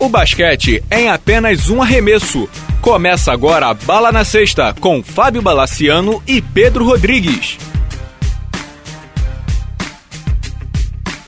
O basquete é em apenas um arremesso. Começa agora a Bala na Sexta com Fábio Balaciano e Pedro Rodrigues.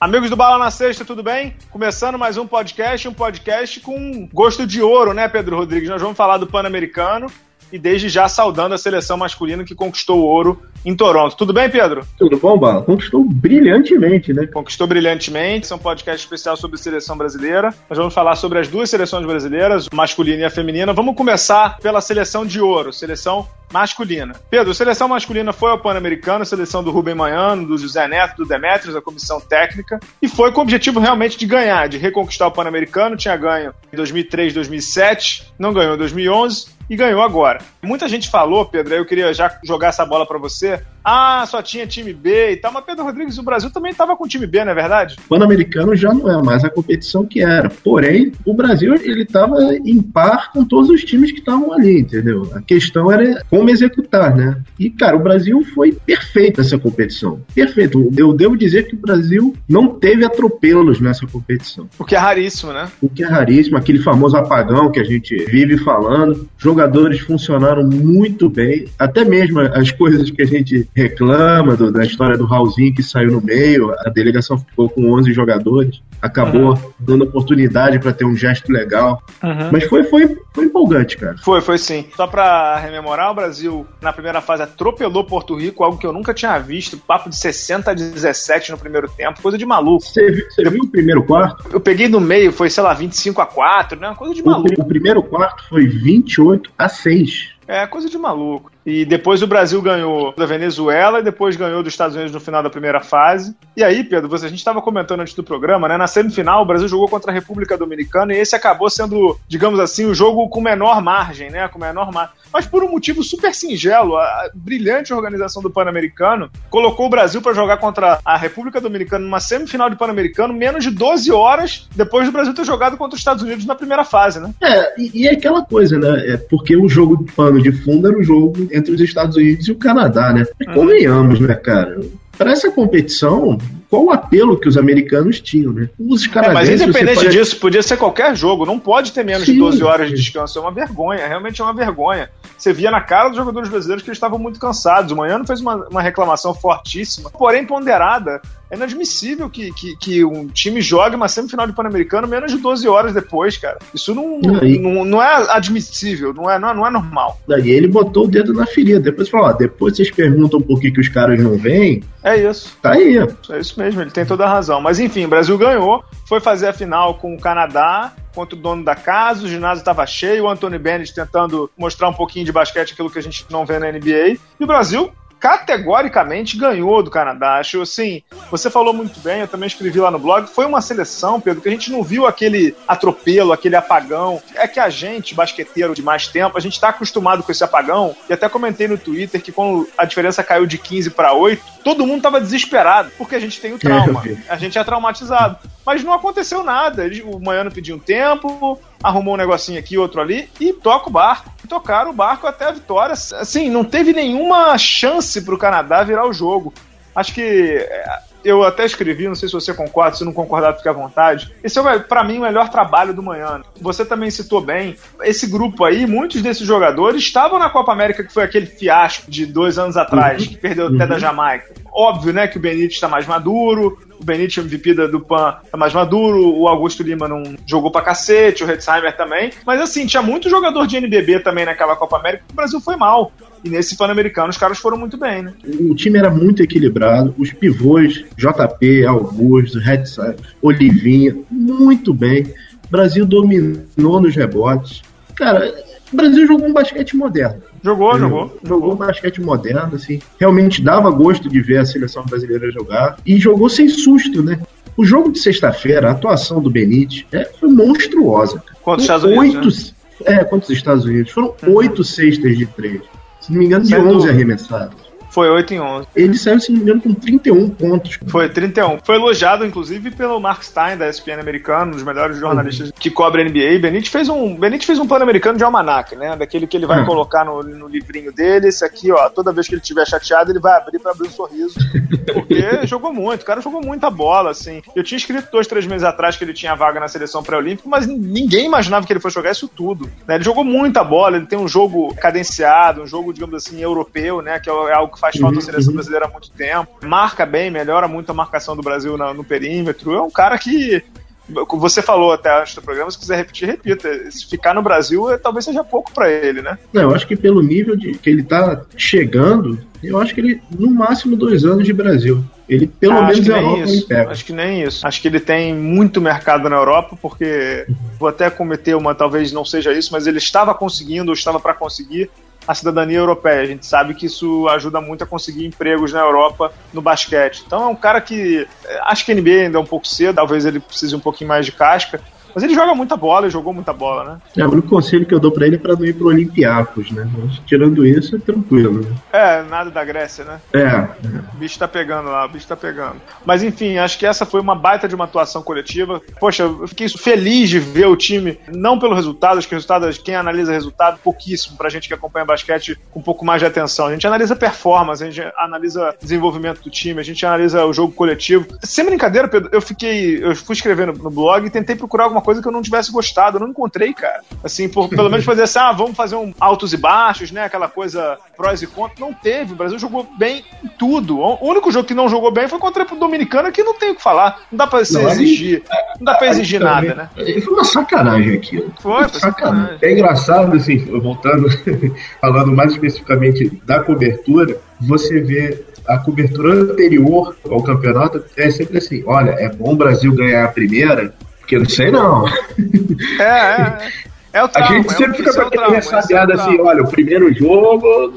Amigos do Bala na Sexta, tudo bem? Começando mais um podcast, um podcast com gosto de ouro, né, Pedro Rodrigues? Nós vamos falar do Pan-Americano e desde já saudando a seleção masculina que conquistou o ouro em Toronto. Tudo bem, Pedro? Tudo bom, Bala? Conquistou brilhantemente, né? Conquistou brilhantemente. Esse é um podcast especial sobre seleção brasileira. Nós vamos falar sobre as duas seleções brasileiras, masculina e a feminina. Vamos começar pela seleção de ouro, seleção masculina. Pedro, a seleção masculina foi ao Pan-Americano, seleção do Rubem Manhano, do José Neto, do Demetrios, a comissão técnica, e foi com o objetivo realmente de ganhar, de reconquistar o Pan-Americano. Tinha ganho em 2003, 2007, não ganhou em 2011 e ganhou agora. Muita gente falou, Pedro, eu queria já jogar essa bola para você. Ah, só tinha time B e tal, mas Pedro Rodrigues, o Brasil também estava com time B, não é verdade? O Pan-Americano já não é mais a competição que era. Porém, o Brasil ele estava em par com todos os times que estavam ali, entendeu? A questão era como executar, né? E, cara, o Brasil foi perfeito nessa competição. Perfeito. Eu devo dizer que o Brasil não teve atropelos nessa competição. O que é raríssimo, né? O que é raríssimo, aquele famoso apagão que a gente vive falando. Jogadores funcionaram muito bem, até mesmo as coisas que a gente reclama do, da história do Raulzinho que saiu no meio, a delegação ficou com 11 jogadores, acabou uhum. dando oportunidade para ter um gesto legal. Uhum. Mas foi, foi, foi empolgante, cara. Foi, foi sim. Só para rememorar, o Brasil na primeira fase atropelou Porto Rico, algo que eu nunca tinha visto, papo de 60 a 17 no primeiro tempo, coisa de maluco. Você viu, você viu o primeiro quarto? Eu peguei no meio, foi, sei lá, 25 a 4, né? Coisa de maluco. O, o primeiro quarto foi 28 a 6. É coisa de maluco. E depois o Brasil ganhou da Venezuela e depois ganhou dos Estados Unidos no final da primeira fase. E aí, Pedro, você, a gente estava comentando antes do programa, né? Na semifinal, o Brasil jogou contra a República Dominicana e esse acabou sendo, digamos assim, o jogo com menor margem, né? Com menor margem. Mas por um motivo super singelo, a brilhante organização do Pan-Americano colocou o Brasil para jogar contra a República Dominicana numa semifinal de Pan-Americano menos de 12 horas depois do Brasil ter jogado contra os Estados Unidos na primeira fase, né? É, e, e é aquela coisa, né? É porque o jogo de pano de fundo era o jogo entre os Estados Unidos e o Canadá, né? Uhum. Convenhamos, né, cara? Para essa competição, qual o apelo que os americanos tinham, né? Os canadenses, é, mas independente pode... disso, podia ser qualquer jogo, não pode ter menos Sim. de 12 horas de descanso, é uma vergonha, realmente é uma vergonha. Você via na cara dos jogadores brasileiros que eles estavam muito cansados. O Manhano fez uma, uma reclamação fortíssima, porém ponderada. É inadmissível que, que, que, um time jogue uma semifinal de Pan-Americano menos de 12 horas depois, cara. Isso não, não, não, é admissível, não é, não é, não é normal. Daí ele botou o dedo na ferida. Depois falou: ó, depois vocês perguntam por que, que os caras não vêm. É isso. Tá aí. É isso mesmo, ele tem toda a razão. Mas enfim, o Brasil ganhou, foi fazer a final com o Canadá contra o dono da casa, o ginásio estava cheio, o Anthony Bennett tentando mostrar um pouquinho de basquete, aquilo que a gente não vê na NBA. E o Brasil categoricamente ganhou do Canadá. Acho assim, você falou muito bem, eu também escrevi lá no blog, foi uma seleção, Pedro, que a gente não viu aquele atropelo, aquele apagão. É que a gente, basqueteiro de mais tempo, a gente está acostumado com esse apagão, e até comentei no Twitter que quando a diferença caiu de 15 para 8, todo mundo estava desesperado, porque a gente tem o trauma. A gente é traumatizado. Mas não aconteceu nada. O Manhã pediu um tempo, arrumou um negocinho aqui, outro ali, e toca o barco. Tocaram o barco até a vitória. Assim, não teve nenhuma chance pro Canadá virar o jogo. Acho que é, eu até escrevi, não sei se você concorda, se não concordar, fique à vontade. Esse é, para mim, o melhor trabalho do manhã. Você também citou bem, esse grupo aí, muitos desses jogadores estavam na Copa América, que foi aquele fiasco de dois anos atrás, uhum. que perdeu até da uhum. Jamaica. Óbvio, né, que o Benítez está mais maduro, o Benítez, MVP do PAN, tá mais maduro, o Augusto Lima não jogou pra cacete, o Hetzheimer também. Mas assim, tinha muito jogador de NBB também naquela Copa América o Brasil foi mal. E nesse Pan-Americano os caras foram muito bem, né? O time era muito equilibrado, os pivôs, JP, Augusto, Hetzheimer, Olivinha, muito bem. O Brasil dominou nos rebotes. Cara, o Brasil jogou um basquete moderno. Jogou, jogou. Jogou um basquete moderno, assim. Realmente dava gosto de ver a seleção brasileira jogar. E jogou sem susto, né? O jogo de sexta-feira, a atuação do Benítez é, foi monstruosa. Contra os Estados Unidos? Oito, né? É, contra os Estados Unidos. Foram uhum. oito cestas de três. Se não me engano, de. 11 arremessados. Foi 8 em 11. Ele saiu, se não me engano, com 31 pontos. Foi 31. Foi elogiado, inclusive, pelo Mark Stein, da ESPN americano, um dos melhores jornalistas uhum. que cobre NBA. Benite fez um, Benite fez um plano americano de almanac, né? Daquele que ele vai uhum. colocar no, no, livrinho dele. Esse aqui, ó, toda vez que ele estiver chateado, ele vai abrir para abrir um sorriso. Porque jogou muito, o cara jogou muita bola, assim. Eu tinha escrito dois, três meses atrás que ele tinha vaga na seleção pré-olímpica, mas ninguém imaginava que ele fosse jogar isso tudo. Né? Ele jogou muita bola, ele tem um jogo cadenciado, um jogo, digamos assim, europeu, né? Que é algo que faz falta na seleção uhum. brasileira há muito tempo. Marca bem, melhora muito a marcação do Brasil no, no perímetro. É um cara que você falou até antes do programa, se quiser repetir, repita. Se ficar no Brasil, é, talvez seja pouco para ele, né? Não, eu acho que pelo nível de que ele tá chegando, eu acho que ele, no máximo, dois anos de Brasil. Ele, pelo ah, menos, é Europa isso. pega. Acho que nem isso. Acho que ele tem muito mercado na Europa, porque vou até cometer uma, talvez não seja isso, mas ele estava conseguindo, ou estava para conseguir, a cidadania europeia. A gente sabe que isso ajuda muito a conseguir empregos na Europa no basquete. Então é um cara que eh, acho que a NBA ainda é um pouco cedo, talvez ele precise um pouquinho mais de casca, mas ele joga muita bola, ele jogou muita bola, né? É, o único conselho que eu dou pra ele é pra não ir pro Olympiacos, né? Mas, tirando isso, é tranquilo, né? É, nada da Grécia, né? É, é. O bicho tá pegando lá, o bicho tá pegando. Mas enfim, acho que essa foi uma baita de uma atuação coletiva. Poxa, eu fiquei feliz de ver o time, não pelo resultado, acho que o resultado, quem analisa resultado, pouquíssimo pra gente que acompanha basquete com um pouco mais de atenção. A gente analisa performance, a gente analisa desenvolvimento do time, a gente analisa o jogo coletivo. Sem brincadeira, Pedro, eu fiquei, eu fui escrevendo no blog e tentei procurar alguma coisa que eu não tivesse gostado, eu não encontrei, cara. Assim, por, pelo menos fazer assim, ah, vamos fazer um altos e baixos, né? Aquela coisa prós e contras. Não teve. O Brasil jogou bem em tudo. O único jogo que não jogou bem foi contra o Dominicana, que não tem o que falar. Não dá pra se não, exigir. não dá pra exigir nada, né? Foi uma sacanagem aquilo. Foi, foi sacanagem. sacanagem. É engraçado, assim, voltando, falando mais especificamente da cobertura, você vê a cobertura anterior ao campeonato é sempre assim: olha, é bom o Brasil ganhar a primeira, porque eu não sei não. É, é. É o trauma, A gente é sempre fica com aquele ressabiado é assim, olha, o primeiro jogo.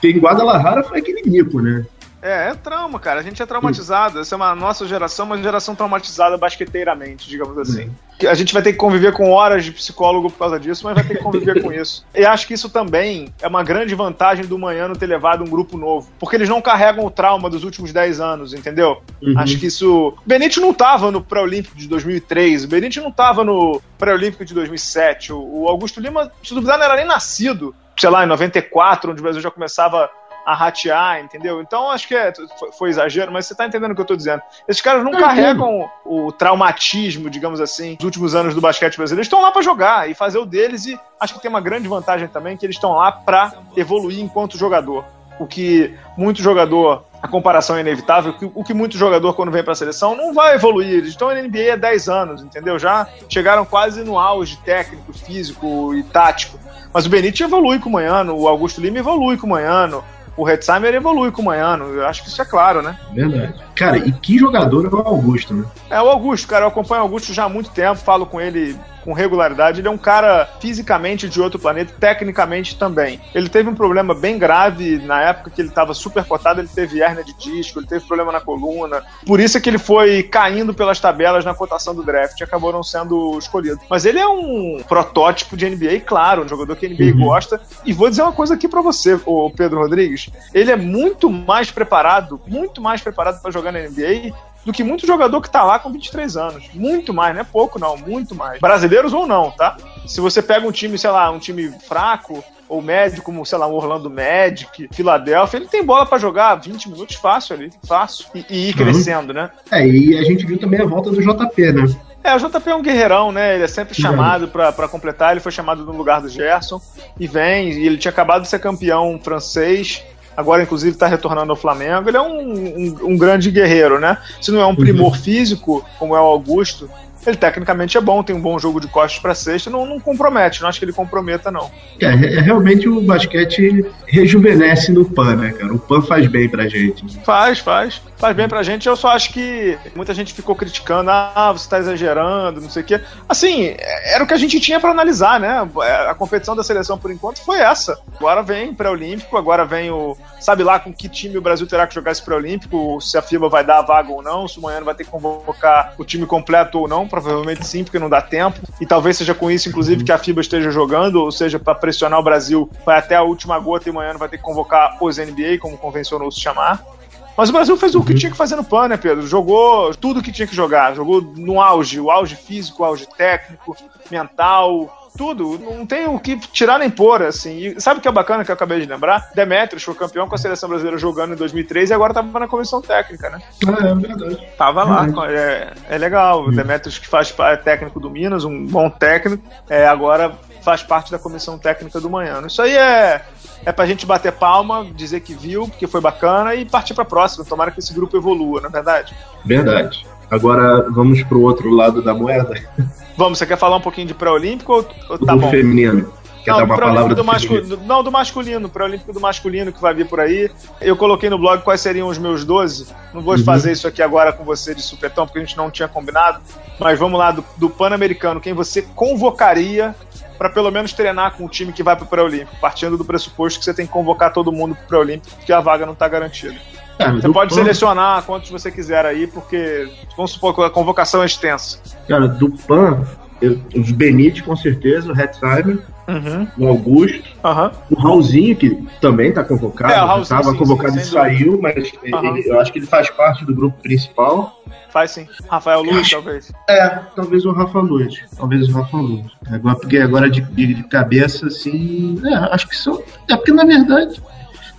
Tem Guadalajara foi aquele mico, né? É, é trauma, cara. A gente é traumatizado. Essa é uma nossa geração, uma geração traumatizada basqueteiramente, digamos assim. A gente vai ter que conviver com horas de psicólogo por causa disso, mas vai ter que conviver com isso. E acho que isso também é uma grande vantagem do Manhã ter levado um grupo novo. Porque eles não carregam o trauma dos últimos 10 anos, entendeu? Uhum. Acho que isso. O Benite não tava no pré-olímpico de 2003, o Benite não tava no pré-olímpico de 2007. O Augusto Lima, se duvidar, não era nem nascido sei lá, em 94, onde o Brasil já começava a ratear, entendeu? Então acho que é, foi, exagero, mas você tá entendendo o que eu tô dizendo. Esses caras não carregam o, o, traumatismo, digamos assim, dos últimos anos do basquete brasileiro. Eles estão lá para jogar e fazer o deles e acho que tem uma grande vantagem também que eles estão lá para evoluir enquanto jogador. O que muito jogador a comparação é inevitável. O que muito jogador, quando vem para a seleção, não vai evoluir. Eles estão na NBA há 10 anos, entendeu? Já chegaram quase no auge técnico, físico e tático. Mas o Benítez evolui com o Manhano, o Augusto Lima evolui com o Manhano, o Hetzheimer evolui com o Manhano. Eu acho que isso é claro, né? Verdade. Cara, e que jogador é o Augusto, né? É, o Augusto, cara, eu acompanho o Augusto já há muito tempo, falo com ele com regularidade. Ele é um cara fisicamente de outro planeta, tecnicamente também. Ele teve um problema bem grave na época que ele estava super cotado, ele teve hernia de disco, ele teve problema na coluna. Por isso é que ele foi caindo pelas tabelas na cotação do draft e acabou não sendo escolhido. Mas ele é um protótipo de NBA, claro, um jogador que a NBA uhum. gosta. E vou dizer uma coisa aqui para você, o Pedro Rodrigues. Ele é muito mais preparado, muito mais preparado para jogar na NBA do que muito jogador que tá lá com 23 anos. Muito mais, não é pouco não, muito mais. Brasileiros ou não, tá? Se você pega um time, sei lá, um time fraco ou médio, como, sei lá, um Orlando Magic, Filadélfia, ele tem bola para jogar 20 minutos fácil ali, fácil, e, e ir uhum. crescendo, né? É, e a gente viu também a volta do JP, né? É, o JP é um guerreirão, né? Ele é sempre chamado para completar. Ele foi chamado no lugar do Gerson e vem. E ele tinha acabado de ser campeão francês agora inclusive está retornando ao Flamengo. Ele é um, um, um, grande guerreiro, né? Se não é um primor uhum. físico, como é o Augusto, ele tecnicamente é bom, tem um bom jogo de costas para sexta, não, não compromete, não acho que ele comprometa, não. É, é, realmente o basquete rejuvenesce no PAN, né, cara? O PAN faz bem pra gente. Faz, faz. Faz bem pra gente. Eu só acho que muita gente ficou criticando, ah, você tá exagerando, não sei o quê. Assim, era o que a gente tinha para analisar, né? A competição da seleção, por enquanto, foi essa. Agora vem pré-olímpico, agora vem o. Sabe lá com que time o Brasil terá que jogar esse pré-olímpico, se a FIBA vai dar a vaga ou não, se o Manhã vai ter que convocar o time completo ou não provavelmente sim, porque não dá tempo. E talvez seja com isso, inclusive, que a FIBA esteja jogando, ou seja, para pressionar o Brasil, vai até a última gota e amanhã vai ter que convocar os NBA, como convencionou se chamar. Mas o Brasil fez o que tinha que fazer no PAN, né, Pedro? Jogou tudo que tinha que jogar. Jogou no auge, o auge físico, o auge técnico, mental, tudo. Não tem o que tirar nem pôr, assim. E sabe o que é bacana que eu acabei de lembrar? Demetrius foi campeão com a seleção brasileira jogando em 2003 e agora tava na comissão técnica, né? Ah, é verdade. Tava lá. É, é legal. O Demetrius, que faz é técnico do Minas, um bom técnico, é, agora faz parte da comissão técnica do Manhã. Isso aí é, é pra gente bater palma, dizer que viu, porque foi bacana e partir pra próxima. Tomara que esse grupo evolua, na é verdade? Verdade. Agora vamos pro outro lado da moeda. Vamos, você quer falar um pouquinho de pré-olímpico ou, ou tá do bom? feminino. Quer não, dar uma palavra do, masculino. Não, do masculino, pré-olímpico do masculino que vai vir por aí. Eu coloquei no blog quais seriam os meus 12. Não vou uhum. fazer isso aqui agora com você de supetão, porque a gente não tinha combinado. Mas vamos lá, do, do Pan-Americano, quem você convocaria para pelo menos treinar com o time que vai para o pré-olímpico, partindo do pressuposto que você tem que convocar todo mundo para o pré-olímpico, porque a vaga não está garantida. É, você pode PAN... selecionar quantos você quiser aí, porque vamos supor que a convocação é extensa. Cara, do PAN, eu, os Benite com certeza, o Hetzheimer, uhum. o Augusto, uhum. o Raulzinho, que também está convocado, é, estava convocado sim, e saiu, mas uhum. ele, eu acho que ele faz parte do grupo principal. Faz sim. Rafael Luiz, talvez. É, talvez o Rafa Luiz. Talvez o Rafa Luiz. Agora, porque agora de, de, cabeça, assim. É, acho que são. É porque, na verdade.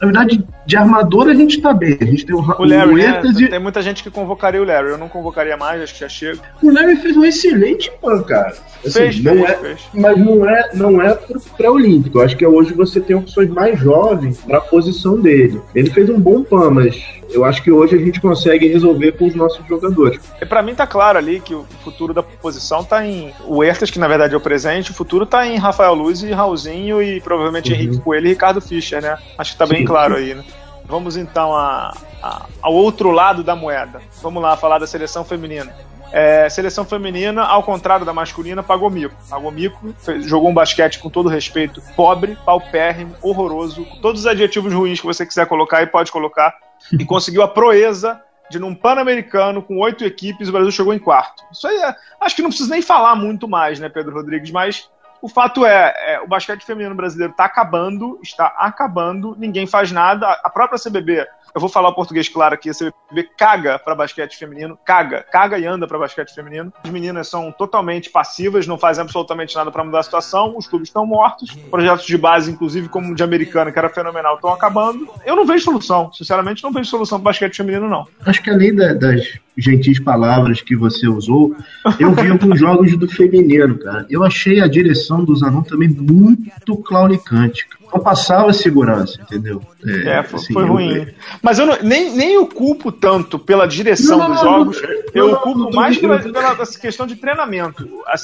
Na verdade, de armador a gente tá bem. A gente tem o, o Larry, o né? e... Tem muita gente que convocaria o Larry. Eu não convocaria mais, acho que já chega. O Larry fez um excelente pan, cara. Assim, fez, não fez, é, fez. Mas não é, não é pro pré-olímpico. Acho que hoje você tem opções mais jovens pra posição dele. Ele fez um bom pan, mas eu acho que hoje a gente consegue resolver com os nossos jogadores. E para mim tá claro ali que o futuro da posição tá em o Ertas, que na verdade é o presente, o futuro tá em Rafael Luiz e Raulzinho e provavelmente uhum. Henrique Coelho e Ricardo Fischer, né? Acho que tá bem claro aí, né? Vamos então a, a, ao outro lado da moeda. Vamos lá falar da seleção feminina. É, seleção feminina, ao contrário da masculina, pagou mico. Pagou mico, fez, jogou um basquete com todo respeito, pobre, paupérrimo, horroroso, todos os adjetivos ruins que você quiser colocar e pode colocar, e conseguiu a proeza de num Pan-Americano com oito equipes, o Brasil chegou em quarto. Isso aí é, acho que não precisa nem falar muito mais, né, Pedro Rodrigues? Mas o fato é, é o basquete feminino brasileiro está acabando, está acabando, ninguém faz nada. A própria CBB eu vou falar o português claro aqui, você vê caga para basquete feminino, caga, caga e anda para basquete feminino. As meninas são totalmente passivas, não fazem absolutamente nada para mudar a situação, os clubes estão mortos, projetos de base, inclusive como o de americana, que era fenomenal, estão acabando. Eu não vejo solução, sinceramente, não vejo solução para basquete feminino, não. Acho que além da, das gentis palavras que você usou, eu vi alguns jogos do feminino, cara. Eu achei a direção do Zanon também muito claunicante, não passava segurança, entendeu? É, é foi, assim, foi ruim. Eu... Mas eu não, nem, nem o culpo tanto pela direção não, dos jogos, não, eu culpo mais pela, pela questão de treinamento. A,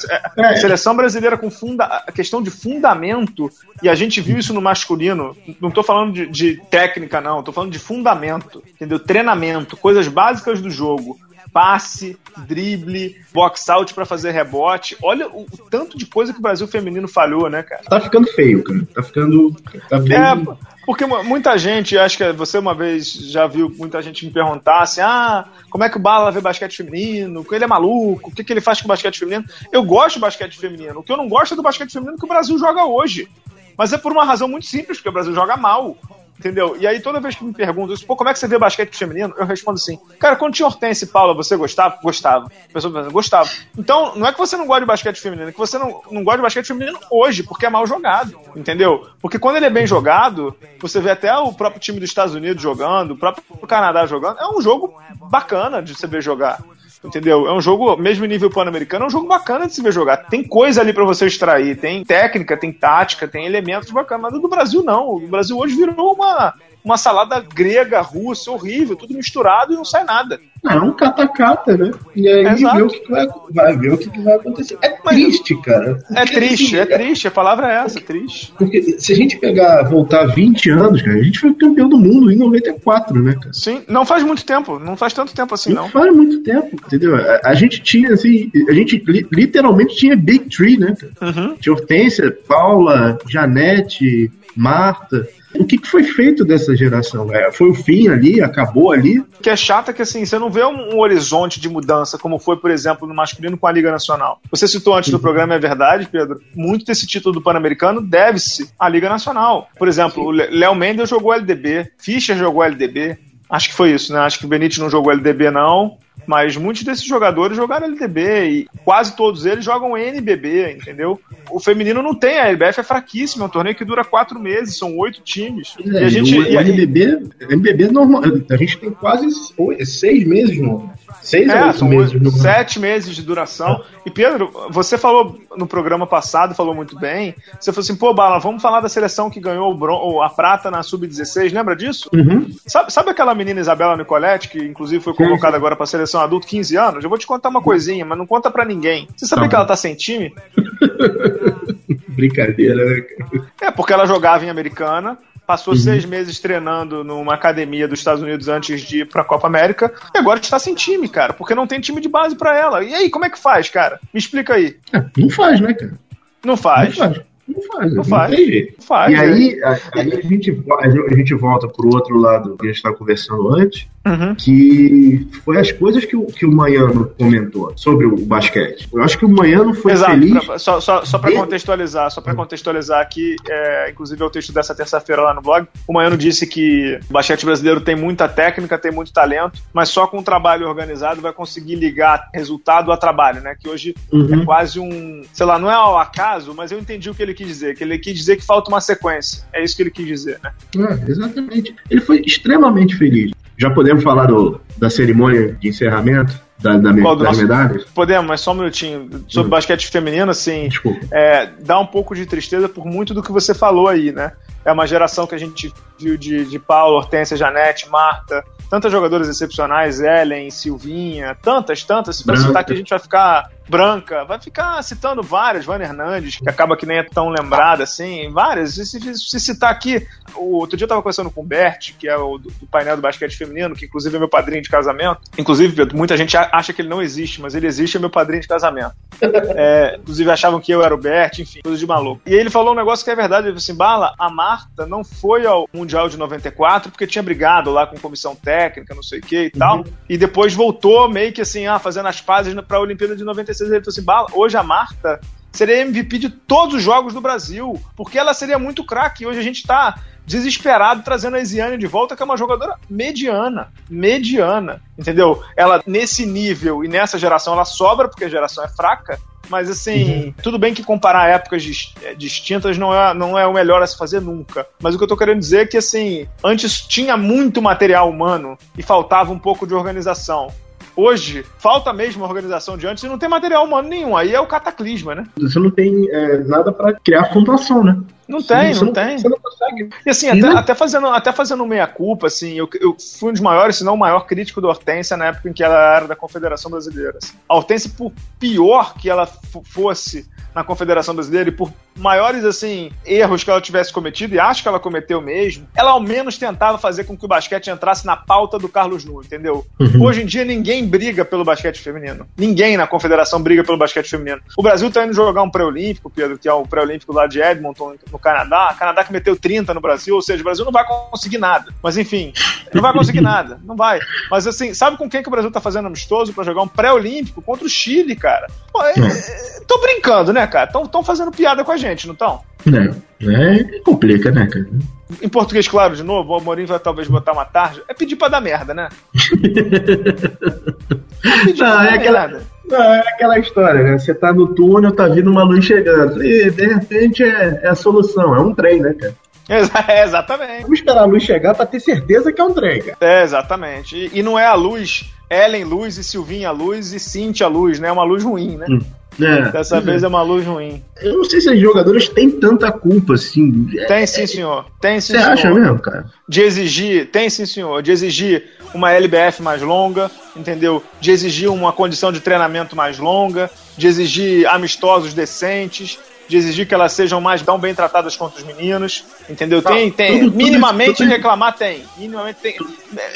a, a, seleção brasileira com funda, a questão de fundamento, e a gente viu isso no masculino, não estou falando de, de técnica, não, estou falando de fundamento, entendeu? Treinamento, coisas básicas do jogo passe, drible, box out para fazer rebote. Olha o, o, tanto de coisa que o Brasil feminino falhou, né, cara? Tá ficando feio, cara. Tá ficando. Tá bem... É, porque muita gente, acho que você uma vez já viu muita gente me perguntar assim: ah, como é que o Bala vê basquete feminino? Ele é maluco? O que, que ele faz com o basquete feminino? Eu gosto de basquete feminino. O que eu não gosto é do basquete feminino que o Brasil joga hoje. Mas é por uma razão muito simples, porque o Brasil joga mal. Entendeu? E aí toda vez que me perguntam isso, pô, como é que você vê basquete feminino? Eu respondo assim, cara, quando tinha Hortense e Paula, você gostava? Gostava. A pessoa pensa, gostava. Então, não é que você não gosta de basquete feminino, é que você não, não gosta de basquete feminino hoje, porque é mal jogado, entendeu? Porque quando ele é bem jogado, você vê até o próprio time dos Estados Unidos jogando, o próprio Canadá jogando, é um jogo bacana de você ver jogar. Entendeu? É um jogo, mesmo nível pan-americano, é um jogo bacana de se ver jogar. Tem coisa ali para você extrair, tem técnica, tem tática, tem elementos bacanas. Mas do Brasil não. O Brasil hoje virou uma, uma salada grega, russa, horrível, tudo misturado e não sai nada. Não, é um cata-cata, né? E aí vê o que, vai, vai ver o que, vai acontecer. É triste, cara. É triste, assim, é triste, a palavra é essa, triste. Porque se a gente pegar, voltar 20 anos, cara, a gente foi campeão do mundo em 94, né, cara? Sim, não faz muito tempo, não faz tanto tempo assim, não. Não faz muito tempo, entendeu? A, a gente tinha, assim, a gente li, literalmente tinha Big Tree, né? Uhum. Tinha Hortência, Paula, Janete, Marta. O que, que foi feito dessa geração? É, foi o fim ali? Acabou ali? O que é chato é que assim, você não vê um, um, horizonte de mudança, como foi, por exemplo, no masculino com a Liga Nacional. Você citou antes do uhum. programa, é verdade, Pedro? Muito desse título do Pan-Americano deve-se à Liga Nacional. Por exemplo, Sim. o Léo Mendes jogou LDB, Fischer jogou LDB. Acho que foi isso, né? Acho que o Benítez não jogou LDB, não mas muitos desses jogadores jogaram LDB e quase todos eles jogam NBB, entendeu? O feminino não tem, a LBF é fraquíssima, é um torneio que dura quatro meses, são oito times. É, e a gente, o, NBB, NBB é normal, a gente tem quase seis meses no, Seis é, são meses. Sete meses de duração. E Pedro, você falou no programa passado, falou muito bem. Você falou assim, pô, Bala, vamos falar da seleção que ganhou o a prata na Sub-16, lembra disso? Uhum. Sabe, sabe aquela menina Isabela Nicoletti, que inclusive foi convocada agora para a seleção adulto, 15 anos? Eu vou te contar uma coisinha, mas não conta para ninguém. Você sabia tá que ela tá sem time? Brincadeira, né? É, porque ela jogava em Americana, Passou uhum. seis meses treinando numa academia dos Estados Unidos antes de ir pra Copa América. E agora está sem time, cara. Porque não tem time de base para ela. E aí, como é que faz, cara? Me explica aí. É, não faz, né, cara? Não faz. Não faz. Não faz, não, faz. Não faz. E aí, a, aí a, gente, a gente volta pro outro lado que a gente estava conversando antes, uhum. que foi as coisas que o, que o Maiano comentou sobre o basquete. Eu acho que o Maiano foi Exato, feliz... Pra, só só, só para contextualizar, só para contextualizar aqui, é, inclusive é o texto dessa terça-feira lá no blog, o Maiano disse que o basquete brasileiro tem muita técnica, tem muito talento, mas só com um trabalho organizado vai conseguir ligar resultado a trabalho, né? Que hoje uhum. é quase um, sei lá, não é ao acaso, mas eu entendi o que ele quis dizer, que ele quis dizer que falta uma sequência. É isso que ele quis dizer, né? É, exatamente. Ele foi extremamente feliz. Já podemos falar do, da cerimônia de encerramento? Da, da me, das nosso... medalhas? Podemos, mas só um minutinho. Sobre hum. basquete feminino, assim, é, dá um pouco de tristeza por muito do que você falou aí, né? É uma geração que a gente viu de, de Paulo, Hortência, Janete, Marta, tantas jogadoras excepcionais, Ellen, Silvinha, tantas, tantas. Se for citar aqui, a gente vai ficar branca, vai ficar citando várias, Vânia Hernandes, que acaba que nem é tão lembrada assim, várias. Se, se, se citar aqui, o, outro dia eu tava conversando com o Bert, que é o do, do, painel do basquete feminino, que inclusive é meu padrinho de casamento. Inclusive, Pedro, muita gente acha que ele não existe, mas ele existe, é meu padrinho de casamento. É, inclusive achavam que eu era o Bert, enfim, coisa de maluco. E ele falou um negócio que é verdade, ele falou assim, Bala, a Marta não foi ao Mundial de 94 porque tinha brigado lá com comissão técnica, não sei o que e tal, uhum. e depois voltou meio que assim, ah, fazendo as pazes pra Olimpíada de 96 ele falou assim: Bala, hoje a Marta seria MVP de todos os jogos do Brasil, porque ela seria muito craque. Hoje a gente está desesperado trazendo a Isiane de volta, que é uma jogadora mediana. Mediana. Entendeu? Ela, nesse nível e nessa geração, ela sobra, porque a geração é fraca. Mas assim, uhum. tudo bem que comparar épocas eh, distintas não é, não é o melhor a se fazer nunca. Mas o que eu tô querendo dizer é que assim, antes tinha muito material humano e faltava um pouco de organização. Hoje, falta mesmo a organização de antes e não tem material humano nenhum. Aí é o cataclisma, né? Você não tem é, nada para criar fundação, né? Não tem, não, não, tem. Você não consegue. E assim, até, até, fazendo, até fazendo meia-culpa, assim, eu, eu fui um dos maiores, se não o maior crítico da Hortência na época em que ela era da Confederação Brasileira. Assim. A Hortência, por pior que ela fosse na Confederação Brasileira e por maiores assim erros que ela tivesse cometido e acho que ela cometeu mesmo, ela ao menos tentava fazer com que o basquete entrasse na pauta do Carlos Nu, entendeu? Uhum. Hoje em dia ninguém briga pelo basquete feminino. Ninguém na Confederação briga pelo basquete feminino. O Brasil tá indo jogar um pré-olímpico, Pedro, que é o pré-olímpico lá de Edmonton, no Canadá. O Canadá que meteu 30 no Brasil, ou seja, o Brasil não vai conseguir nada. Mas enfim, não vai conseguir nada, não vai. Mas assim, sabe com quem que o Brasil tá fazendo amistoso para jogar um pré-olímpico contra o Chile, cara? Pô, é, é, tô brincando, né, cara? Estão fazendo piada com a gente, não estão? É, é, complica, né, cara? Em português, claro, de novo, o Amorim vai talvez botar uma tarja. É pedir pra dar merda, né? é pedir não, é aquela, não, é aquela história, né? Você tá no túnel, tá vindo uma luz chegando. E de repente é, é a solução, é um trem, né, cara? É, exatamente. Vamos esperar a luz chegar pra ter certeza que é um trem, cara. É, exatamente. E, e não é a luz, Ellen Luz e Silvinha Luz e Cintia Luz, né? É uma luz ruim, né? Hum. É, Dessa vez é. uma luz ruim. Eu não sei se os jogadores têm tanta culpa assim. Tem sim, senhor. Tem sim, Você senhor. acha mesmo, cara? De exigir, tem sim, senhor. De exigir uma LBF mais longa, entendeu? De exigir uma condição de treinamento mais longa, de exigir amistosos decentes, de exigir que elas sejam mais tão bem tratadas quanto os meninos, entendeu? Tem, tem. Tudo, minimamente tudo, reclamar tem. Minimamente tem.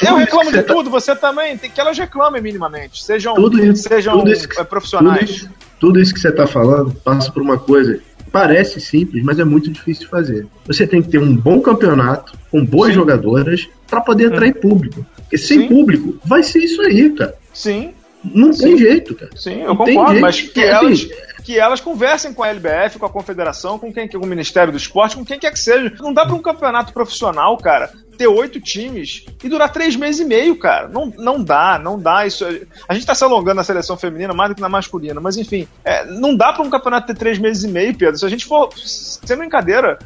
Eu reclamo de tudo, você também. Tem que elas reclamem minimamente. Sejam, tudo isso, sejam tudo isso, profissionais tudo isso que você está falando passa por uma coisa parece simples, mas é muito difícil de fazer. Você tem que ter um bom campeonato, com boas Sim. jogadoras, para poder atrair hum. público. Porque sem Sim. público, vai ser isso aí, cara. Sim. Não Sim. tem jeito, cara. Sim, eu Não concordo, mas que elas, que elas conversem com a LBF, com a Confederação, com quem com o Ministério do Esporte, com quem quer que seja. Não dá para um campeonato profissional, cara, ter oito times e durar três meses e meio, cara. Não, não dá, não dá. Isso, a gente tá se alongando na seleção feminina mais do que na masculina, mas enfim, é, não dá para um campeonato ter três meses e meio, Pedro. Se a gente for sem brincadeira,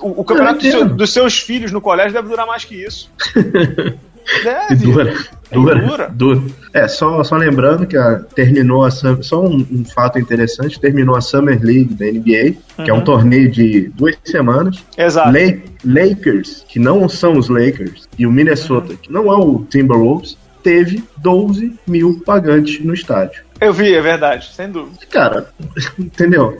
o, o campeonato do seu, dos seus filhos no colégio deve durar mais que isso. Deve. Dura. Dura, dura. dura. É, só, só lembrando que a, terminou a só um, um, fato interessante, terminou a Summer League da NBA, uhum. que é um uhum. torneio de duas semanas. Exato. Lakers, que não são os Lakers, e o Minnesota, uhum. que não é o Timberwolves, teve 12 mil pagantes no estádio. Eu vi, é verdade, sem dúvida. Cara, entendeu?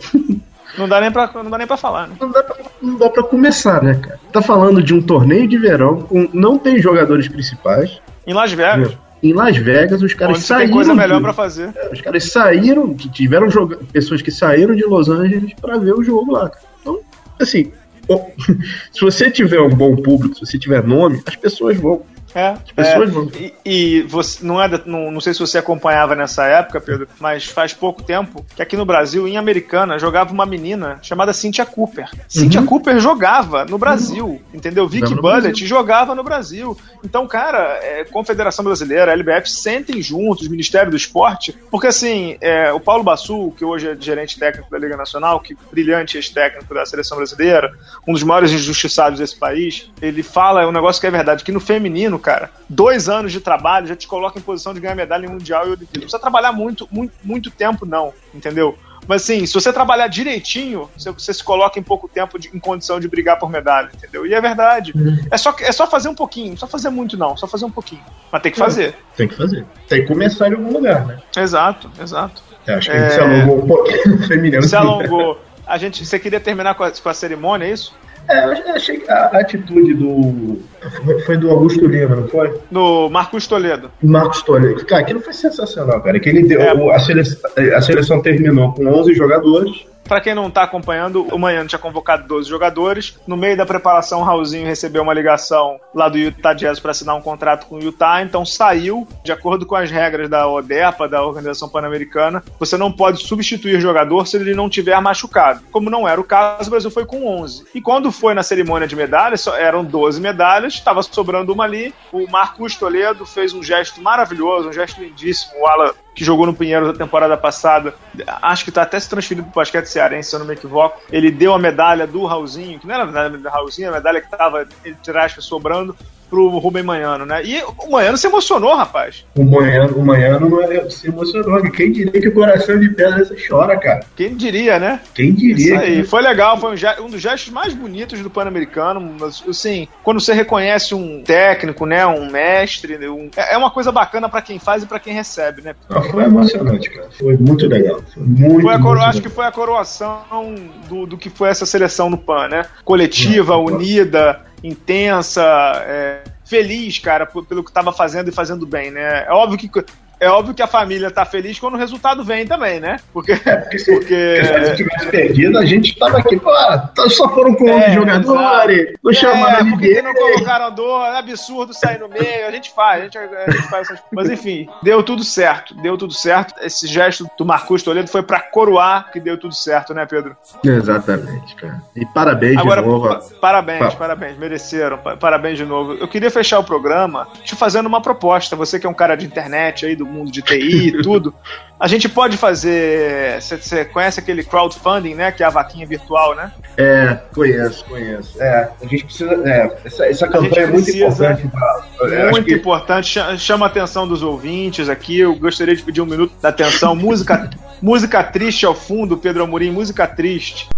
Não dá nem pra, não dá nem pra falar, né? Não dá pra, não dá pra começar, né, cara? Tá falando de um torneio de verão com não tem jogadores principais. Em Las Vegas. Em Las Vegas, os caras Onde saíram. Tem coisa melhor para fazer. É, os caras saíram, tiveram joga... pessoas que saíram de Los Angeles para ver o jogo lá. Então, assim, se você tiver um bom público, se você tiver nome, as pessoas vão. É, pessoas é, vão. E, e, você não é não, não sei se você acompanhava nessa época, Pedro, mas faz pouco tempo que aqui no Brasil, em Americana, jogava uma menina chamada Cynthia Cooper. Uhum. Cynthia Cooper jogava no Brasil, uhum. entendeu? Vicky Bullet jogava no Brasil. Então, cara, é, Confederação Brasileira, LBF sentem juntos, Ministério do Esporte, porque assim, é, o Paulo Bassu, que hoje é gerente técnico da Liga Nacional, que brilhante ex-técnico da seleção brasileira, um dos maiores injustiçados desse país, ele fala um negócio que é verdade, que no feminino, cara, dois anos de trabalho já te coloca em posição de ganhar medalha em mundial e Olimpíada. Não precisa trabalhar muito, muito, muito tempo, não, entendeu? Mas assim, se você trabalhar direitinho, você, se coloca em pouco tempo de, em condição de brigar por medalha, entendeu? E é verdade. Uhum. É, só, é só fazer um pouquinho, não só fazer muito, não, só fazer um pouquinho. Mas tem que fazer. É, tem que fazer. Tem que começar em algum lugar, né? Exato, exato. É, acho que é... a gente se alongou um pouquinho feminino. Se alongou. A gente, você queria terminar com a, com a cerimônia, é isso? É, eu achei que a atitude do. Foi do Augusto Lima, não foi? Do Marcos Toledo. Marcos Toledo. Cara, aquilo foi sensacional, cara. Que ele deu. É. A, seleção, a seleção terminou com 11 jogadores para quem não tá acompanhando, o Manhã tinha convocado 12 jogadores. No meio da preparação, o Raulzinho recebeu uma ligação lá do Utah Jazz para assinar um contrato com o Utah, então saiu, de acordo com as regras da ODEPA, da Organização Pan-Americana, você não pode substituir jogador se ele não tiver machucado. Como não era o caso, o Brasil foi com 11. E quando foi na cerimônia de medalhas, eram 12 medalhas, estava sobrando uma ali. O Marcos Toledo fez um gesto maravilhoso, um gesto lindíssimo. O Ala que jogou no Pinheiro da temporada passada, acho que está até se transferido para o basquete cearense, se eu não me equivoco. Ele deu a medalha do Raulzinho, que não era a medalha do Raulzinho, a medalha que estava, entre aspas, sobrando, pro Rubem Manhano, né? E o Manhano se emocionou, rapaz. O Manhano, o Manhano é, se emocionou. Quem diria que o coração de pedra chora, cara? Quem diria, né? Quem diria? Isso aí. Foi legal, foi um, um dos gestos mais bonitos do Pan-Americano. Assim, quando você reconhece um técnico, né? Um mestre, um... é uma coisa bacana para quem faz e para quem recebe, né? Não, foi emocionante, cara. Foi muito legal. Foi muito, foi coro... Acho que foi a coroação do, do que foi essa seleção no PAN, né? Coletiva, unida intensa, é, feliz, cara, pelo que estava fazendo e fazendo bem, né? É óbvio que é óbvio que a família tá feliz quando o resultado vem também, né? Porque. É, porque, se, porque... se a tivesse perdido, a gente tava aqui, pô, tá, só foram com 11 é, jogadores, não chamaram é, ninguém. Porque não colocaram dor, é absurdo sair no meio, a gente faz, a gente, a gente faz essas Mas enfim, deu tudo certo, deu tudo certo. Esse gesto do Marcos Toledo foi pra coroar que deu tudo certo, né, Pedro? Exatamente, cara. E parabéns Agora, de novo. Parabéns, parabéns, mereceram. Parabéns de novo. Eu queria fechar o programa te fazendo uma proposta. Você que é um cara de internet aí, do mundo de TI e tudo, a gente pode fazer. Você conhece aquele crowdfunding, né? Que é a vaquinha virtual, né? É, conheço, conheço. É, a gente precisa. É, essa, essa campanha é muito importante. Pra, muito que... importante, chama a atenção dos ouvintes aqui. Eu gostaria de pedir um minuto da atenção. música, música triste ao fundo, Pedro Amorim, música triste.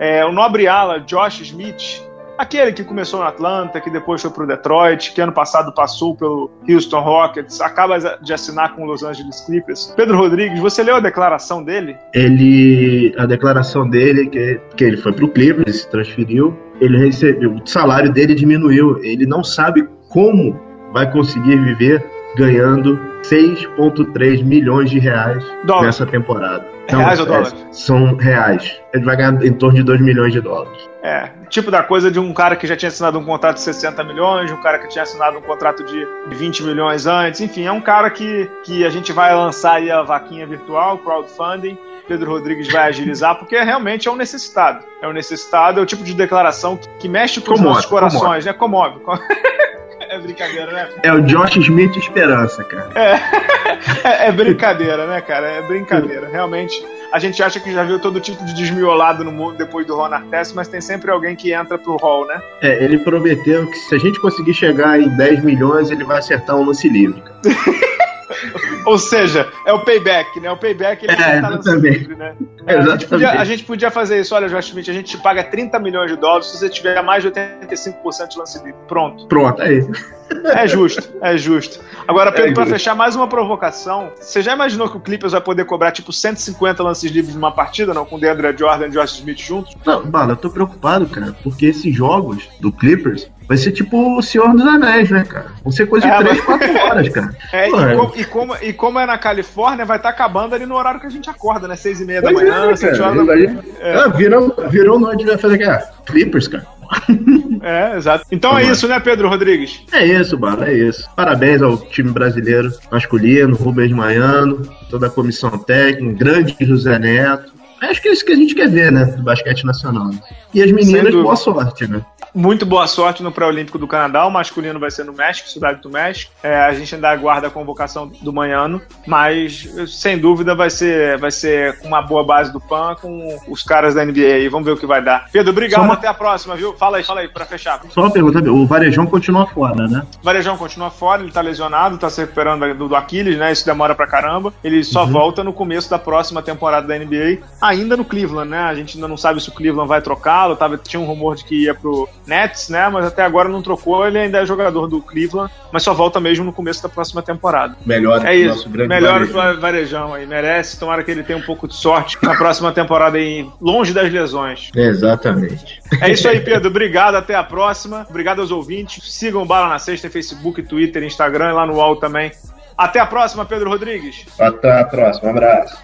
É, o nobre ala, Josh Smith, aquele que começou no Atlanta, que depois foi para o Detroit, que ano passado passou pelo Houston Rockets, acaba de assinar com o Los Angeles Clippers. Pedro Rodrigues, você leu a declaração dele? Ele, a declaração dele que, que ele foi para o Clippers, se transferiu, ele recebeu, o salário dele diminuiu, ele não sabe como vai conseguir viver ganhando 6,3 milhões de reais nessa temporada. Não, reais ou dólares? São reais. Ele vai ganhar em torno de 2 milhões de dólares. É, tipo da coisa de um cara que já tinha assinado um contrato de 60 milhões, um cara que tinha assinado um contrato de 20 milhões antes, enfim, é um cara que, que a gente vai lançar aí a vaquinha virtual, crowdfunding, Pedro Rodrigues vai agilizar, porque realmente é um necessitado. É um necessitado, é o tipo de declaração que, que mexe com os nossos corações, né? Comove. É brincadeira, né? É o Josh Smith Esperança, cara. É. é, é brincadeira, né, cara? É brincadeira. Realmente, a gente acha que já viu todo tipo de desmiolado no mundo depois do Ron Artest, mas tem sempre alguém que entra pro hall, né? É, ele prometeu que se a gente conseguir chegar em 10 milhões, ele vai acertar um lance livre, cara. Ou seja, é o payback, né? O payback ele é, tá livre, né? É, a, gente podia, a, gente podia, fazer isso. Olha, Josh Smith, a gente te paga 30 milhões de dólares se você tiver mais de 85% de lance livre. Pronto. Pronto, é isso. É justo, é justo. Agora, Pedro, é para fechar mais uma provocação, você já imaginou que o Clippers vai poder cobrar tipo 150 lances livres numa partida, não? Com o DeAndre Jordan e Josh Smith juntos? Não, Bala, eu tô preocupado, cara, porque esses jogos do Clippers vai ser tipo o Senhor dos Anéis, né, cara? Vão ser coisa de é, 3, 4 horas, cara. É, e, como, e, como, e como é na Califórnia, vai estar tá acabando ali no horário que a gente acorda, né? 6 e meia da manhã, é, 7 horas da manhã. É. Ah, virou, virou noite, vai fazer aqui, Clippers, cara. É, exato. Então é isso, né, Pedro Rodrigues? É isso, Bala, é isso. Parabéns ao time brasileiro masculino, Rubens Maiano, toda a comissão técnica, grande José Neto. Acho que é isso que a gente quer ver, né, do basquete nacional. E as meninas, boa sorte, né? Muito boa sorte no Pré-Olímpico do Canadá. O masculino vai ser no México, cidade do México. É, a gente ainda aguarda a convocação do Manhano, mas sem dúvida vai ser, vai ser com uma boa base do PAN com os caras da NBA aí. Vamos ver o que vai dar. Pedro, obrigado. Uma... Até a próxima, viu? Fala aí, fala aí, pra fechar. Só uma pergunta, o Varejão continua fora, né? O Varejão continua fora, ele tá lesionado, tá se recuperando do, do Aquiles, né? Isso demora pra caramba. Ele só uhum. volta no começo da próxima temporada da NBA, ainda no Cleveland, né? A gente ainda não sabe se o Cleveland vai trocá-lo. Tava, tinha um rumor de que ia pro Nets, né? Mas até agora não trocou. Ele ainda é jogador do Cleveland, mas só volta mesmo no começo da próxima temporada. Melhor é isso. Melhor varejão. varejão aí. Merece. Tomara que ele tenha um pouco de sorte na próxima temporada aí, longe das lesões. Exatamente. É isso aí, Pedro. Obrigado. Até a próxima. Obrigado aos ouvintes. Sigam o Bala na Sexta em Facebook, Twitter, Instagram e lá no UOL também. Até a próxima, Pedro Rodrigues. Até a próxima. Um abraço.